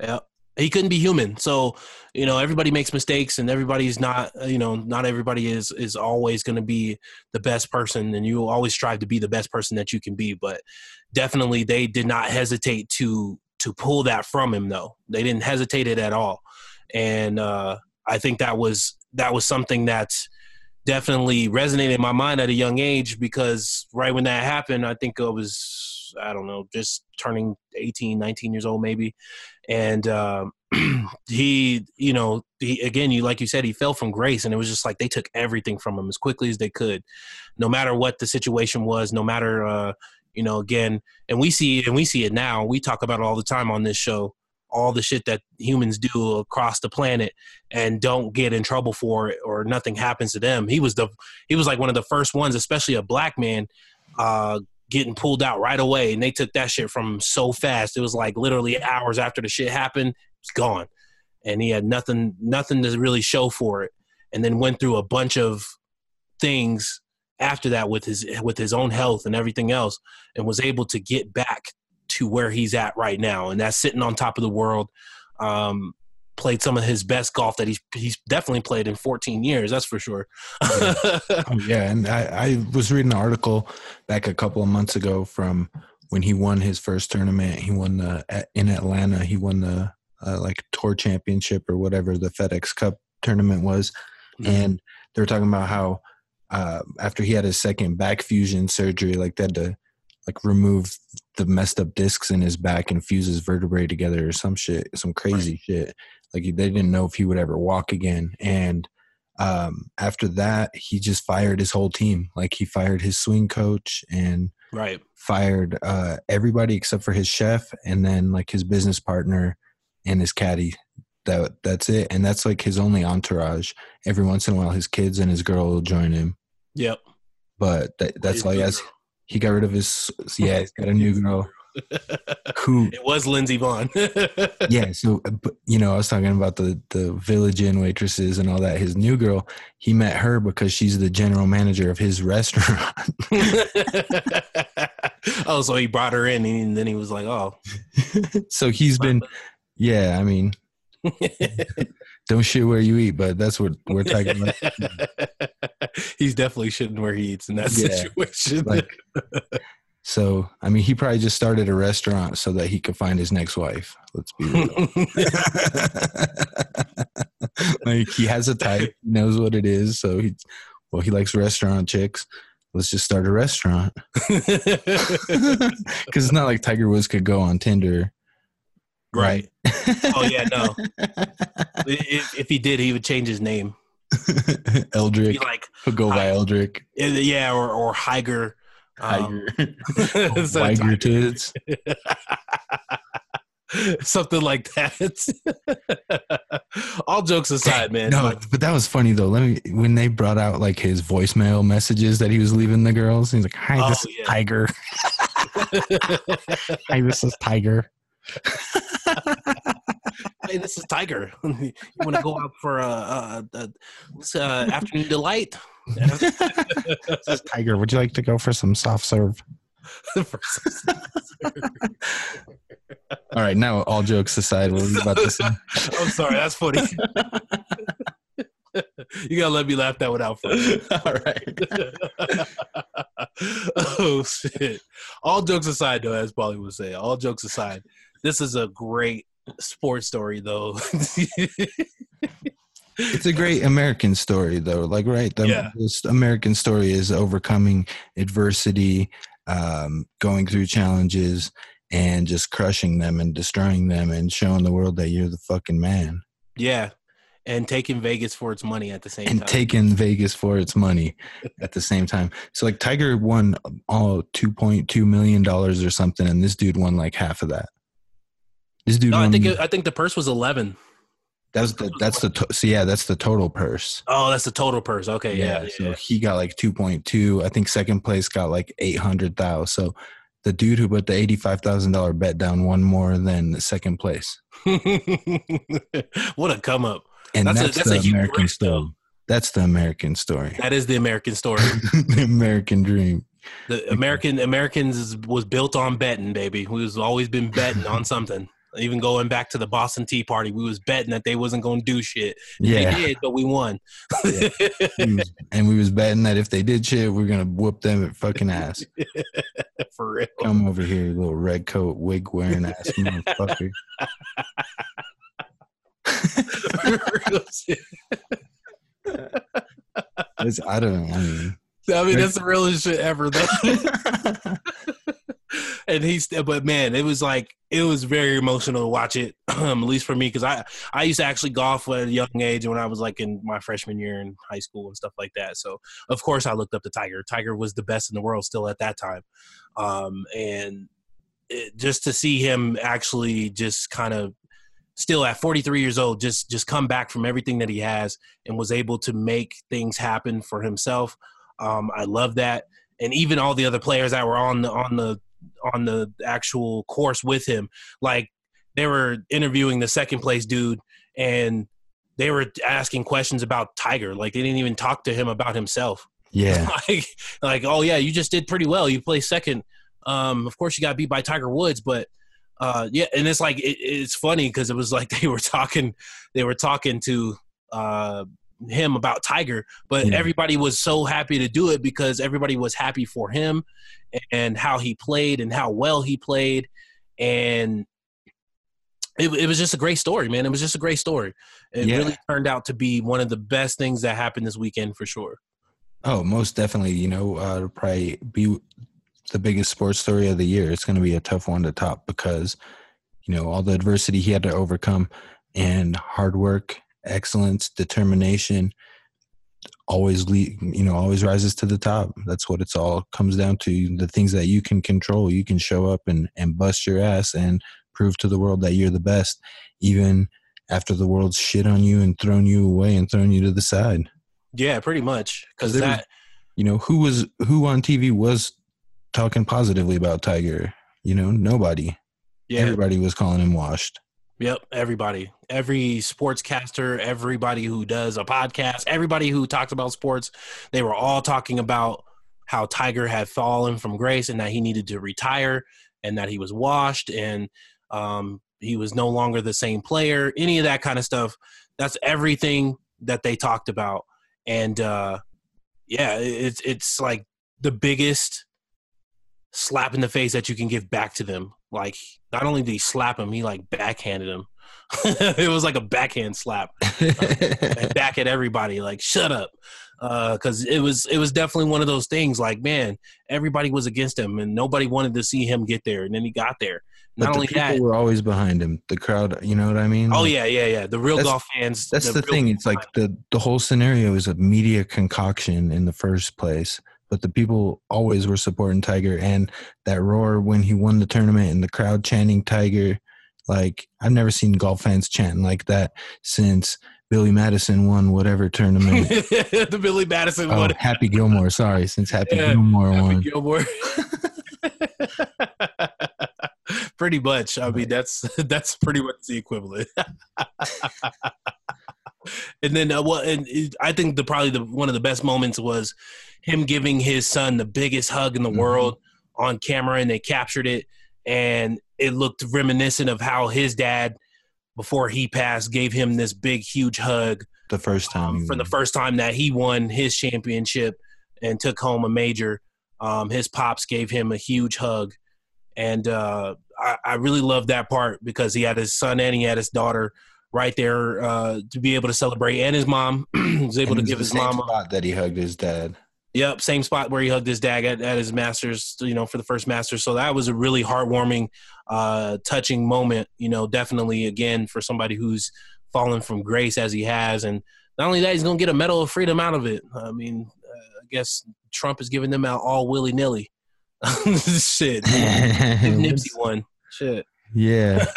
Yeah. He couldn't be human. So, you know, everybody makes mistakes and everybody's not, uh, you know, not everybody is is always going to be the best person and you always strive to be the best person that you can be, but definitely they did not hesitate to to pull that from him though. They didn't hesitate it at all. And uh I think that was that was something that's definitely resonated in my mind at a young age because right when that happened, I think I was, I don't know, just turning 18, 19 years old maybe. And um, he, you know, he, again, you like you said, he fell from grace, and it was just like they took everything from him as quickly as they could, no matter what the situation was, no matter, uh, you know, again, and we see and we see it now. We talk about it all the time on this show. All the shit that humans do across the planet and don't get in trouble for it or nothing happens to them. He was the he was like one of the first ones, especially a black man, uh, getting pulled out right away. And they took that shit from him so fast. It was like literally hours after the shit happened, it's gone. And he had nothing nothing to really show for it. And then went through a bunch of things after that with his with his own health and everything else and was able to get back to where he's at right now and that's sitting on top of the world um played some of his best golf that he's he's definitely played in 14 years that's for sure Oh, yeah, and I, I was reading an article back a couple of months ago from when he won his first tournament. He won the in Atlanta. He won the uh, like tour championship or whatever the FedEx Cup tournament was, and they were talking about how uh, after he had his second back fusion surgery, like they had to like remove the messed up discs in his back and fuse his vertebrae together or some shit, some crazy shit. Like they didn't know if he would ever walk again, and um, after that, he just fired his whole team. Like he fired his swing coach and right fired uh, everybody except for his chef and then like his business partner and his caddy. That that's it, and that's like his only entourage. Every once in a while, his kids and his girl will join him, yep but that, that's all he has. He got rid of his yeah. He's got a new girl who it was lindsey vonn yeah so uh, you know i was talking about the the village inn waitresses and all that. His new girl he met her because she's the general manager of his restaurant. Oh so he brought her in and then he was like oh. So he's been yeah i mean don't shit where you eat but that's what we're talking about. He's definitely shitting where he eats in that Yeah, situation. Like so i mean he probably just started a restaurant so that he could find his next wife let's be real. Like he has a type he knows what it is so he well he likes restaurant chicks. Let's just start a restaurant. Because it's not like tiger woods could go on tinder. Right. Oh yeah no. If, if he did he would change his name. Eldrick. Like he'll go by eldrick. Yeah or or higer um, Higer. so Tiger- tits. something like that all jokes aside man No, but that was funny though. Let me when they brought out like his voicemail messages that he was leaving the girls. He's like, "Hi, this Oh, is yeah. Tiger. Hi, this is Tiger." hey this is tiger you want to go out for a, a, a, a uh, afternoon delight This is Tiger. Would you like to go for some soft serve? All right, now all jokes aside, what were about to say? i'm sorry that's funny you gotta let me laugh that one out first all right. oh shit. All jokes aside, though, as Polly would say, all jokes aside, this is a great sports story, though. It's a great American story, though. Like, right, the Yeah. American story is overcoming adversity, um, going through challenges, and just crushing them and destroying them, and showing the world that you're the fucking man. yeah, and taking Vegas for its money at the same time. and time. taking Vegas for its money at the same time. So like Tiger won all two point two million dollars or something, and this dude won like half of that. This dude no, I think it, I think the purse was eleven. That's the that's the to- so yeah that's the total purse. Oh, that's the total purse. Okay, yeah, yeah. so he got like two point two. I think second place got like eight hundred thousand. So the dude who put the eighty-five thousand dollar bet down won more than the second place, what a come up. and That's a- that's, that's a the American story. That's the American story, That is the American story. the American dream. The American Americans was built on betting, baby. We was always been betting on something. Even going back to the Boston Tea Party, we was betting that they wasn't going to do shit. Yeah. They did, but we won. We was- and we was betting that if they did shit, we're gonna whoop them at fucking ass. For real. Come over here, you little red coat, wig wearing ass motherfucker. Real shit. It's, I don't. I mean, I mean, that's the realest shit ever, though. and he's, but man, it was like it was very emotional to watch it, um, at least for me, because I I used to actually golf at a young age when I was like in my freshman year in high school and stuff like that. So of course I looked up to Tiger. Tiger was the best in the world still at that time, um, and it, just to see him actually just kind of still at 43 years old just just come back from everything that he has and was able to make things happen for himself um, i love that and even all the other players that were on the on the on the actual course with him like they were interviewing the second place dude and they were asking questions about tiger like they didn't even talk to him about himself yeah, like, like, oh yeah, you just did pretty well. You play second. Um, of course, you got beat by Tiger Woods, but uh, yeah, and it's like it, it's funny because it was like they were talking, they were talking to uh, him about Tiger, but Yeah. everybody was so happy to do it because everybody was happy for him and how he played and how well he played, and it, it was just a great story, man. It was just a great story. It Yeah. really turned out to be one of the best things that happened this weekend for sure. Oh, most definitely. You know, uh, it'll probably be the biggest sports story of the year. It's going to be a tough one to top because, you know, all the adversity he had to overcome and hard work, excellence, determination, always lead, you know, always rises to the top. That's what it's all comes down to. The things that you can control, you can show up and, and bust your ass and prove to the world that you're the best, even after the world's shit on you and thrown you away and thrown you to the side. Yeah, pretty much. Because was- that, you know who was who on TV was talking positively about Tiger. You know, nobody. yeah, Everybody was calling him washed. Yep, everybody, every sportscaster, everybody who does a podcast, everybody who talks about sports, they were all talking about how Tiger had fallen from grace and that he needed to retire and that he was washed and um, he was no longer the same player. Any of that kind of stuff. That's everything that they talked about, and uh, yeah, it's it's like the biggest slap in the face that you can give back to them. Like not only did he slap him, he like backhanded him. it was like a backhand slap back at everybody. Like shut up, uh, because it was it was definitely one of those things. Like man, everybody was against him, and nobody wanted to see him get there, and then he got there. but Not the only people that, were always behind him. The crowd, you know what I mean? oh Like, yeah, yeah, yeah. The real golf fans. That's the, real thing. It's like the the whole scenario is a media concoction in the first place. But the people always were supporting Tiger, and that roar when he won the tournament, and the crowd chanting Tiger. Like I've never seen golf fans chanting like that since Billy Madison won whatever tournament. the Billy Madison oh, one. Happy Gilmore. Sorry, since Happy Yeah, Gilmore Happy won. Gilmore. pretty much. I mean, that's that's pretty much the equivalent. and then, uh, well, and it- I think the probably the one of the best moments was him giving his son the biggest hug in the Mhm. world on camera, and they captured it, and it looked reminiscent of how his dad, before he passed, gave him this big, huge hug The first time um, for the first time that he won his championship and took home a major. Um, his pops gave him a huge hug, and uh, I, I really loved that part because he had his son and he had his daughter right there uh, to be able to celebrate, and his mom was able And to give his mom. A, spot that he hugged his dad. Yep, same spot where he hugged his dad at, at his masters, you know, for the first masters. So that was a really heartwarming, uh, touching moment. You know, definitely again for somebody who's fallen from grace as he has, and not only that, he's gonna get a medal of freedom out of it. I mean, uh, I guess Trump is giving them out all willy nilly. Shit, Give Nipsey one. Shit. Yeah.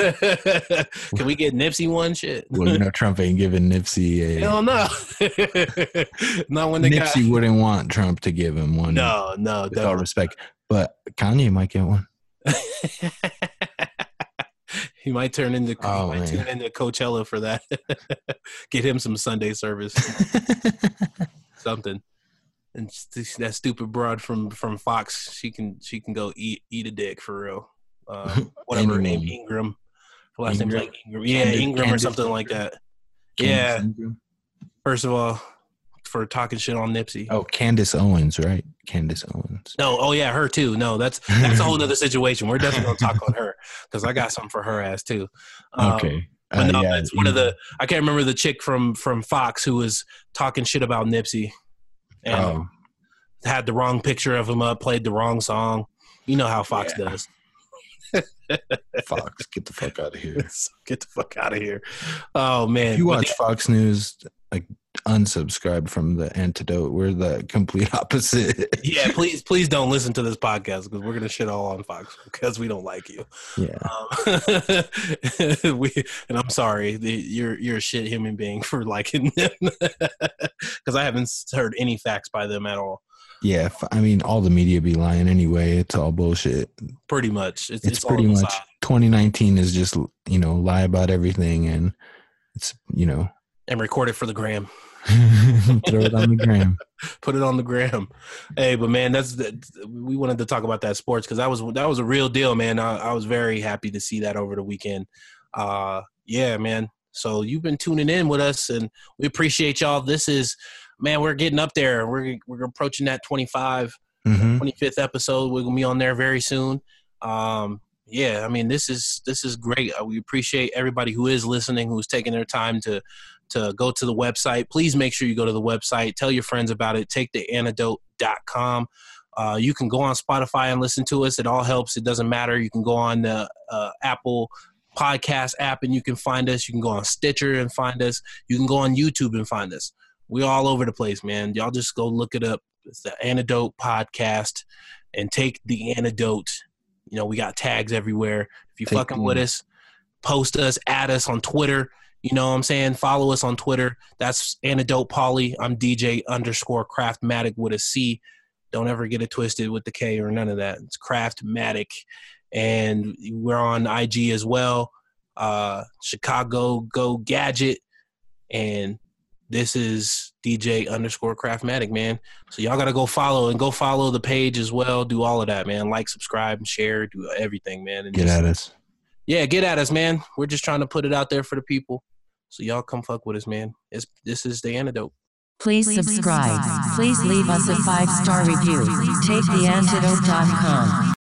Can we get Nipsey one? Shit. Well, you know, Trump ain't giving Nipsey a. Hell no. Not when the Nipsey guy. wouldn't want Trump to give him one. No, no, with all respect. But Kanye might get one. he might turn into Oh, he might tune into Coachella for that. Get him some Sunday service, something. And that stupid broad from from Fox, she can she can go eat eat a dick for real. Um, whatever her name, Ingraham. Her last name's Ingraham? like Ingraham. Yeah, Candace- Ingraham or Candace something like that. Yeah. Ingraham? First of all, for talking shit on Nipsey. Oh, Candace Owens, right? Candace Owens. No, oh yeah, her too. No, that's that's a whole other situation. We're definitely gonna talk on her because I got something for her ass too. Um, Okay. but Uh, no, yeah, it's one of the I can't remember the chick from from Fox who was talking shit about Nipsey and Oh, had the wrong picture of him up, played the wrong song. You know how Fox Yeah. does. Fox, get the fuck out of here. Get the fuck out of here. Oh man. If you But watch Fox News, like unsubscribe from the antidote. We're the complete opposite. yeah, please, please don't listen to this podcast because we're gonna shit all on Fox because we don't like you. yeah. Um, we, and I'm sorry, the, you're you're a shit human being for liking them because I haven't heard any facts by them at all. Yeah. I mean, all the media be lying anyway. It's all bullshit. Pretty much, it's, It's, it's, pretty much facade. 2019 is just, you know, lie about everything and it's, you know, and record it for the gram. throw it on the gram. Put it on the gram. Hey, but man, that's the, we wanted to talk about that sports because that was that was a real deal, man. I, I was very happy to see that over the weekend. Uh, yeah, man. So you've been tuning in with us, and we appreciate y'all. This is, man, we're getting up there. We're we're approaching that 25, hmm 25th episode. We're gonna be on there very soon. Um, yeah, I mean, this is this is great. Uh, We appreciate everybody who is listening, who's taking their time to to go to the website. Please make sure you go to the website. Tell your friends about it. Take the antidote.com. Uh, you can go on Spotify and listen to us. It all helps. It doesn't matter. You can go on the uh, Apple podcast app and you can find us. You can go on Stitcher and find us. You can go on YouTube and find us. We're all over the place, man. Y'all just go look it up. It's the Antidote Podcast and take the antidote. You know, we got tags everywhere. If you fucking with us, post us, add us on Twitter. You know what I'm saying? Follow us on Twitter. That's Antidote Polly. I'm DJ underscore Craftmatic with a C. Don't ever get it twisted with the K or none of that. It's Craftmatic. And we're on IG as well. Uh, Chicago Go Gadget. And this is DJ underscore Craftmatic, man. So y'all gotta go follow and go follow the page as well. Do all of that, man. Like, subscribe, and share. Do everything, man. And Get just- at us. yeah, get at us, man. We're just trying to put it out there for the people. So y'all come fuck with us, man. It's this is the antidote. Please subscribe. Please leave us a five star review. Take the TakeTheAntidote.com.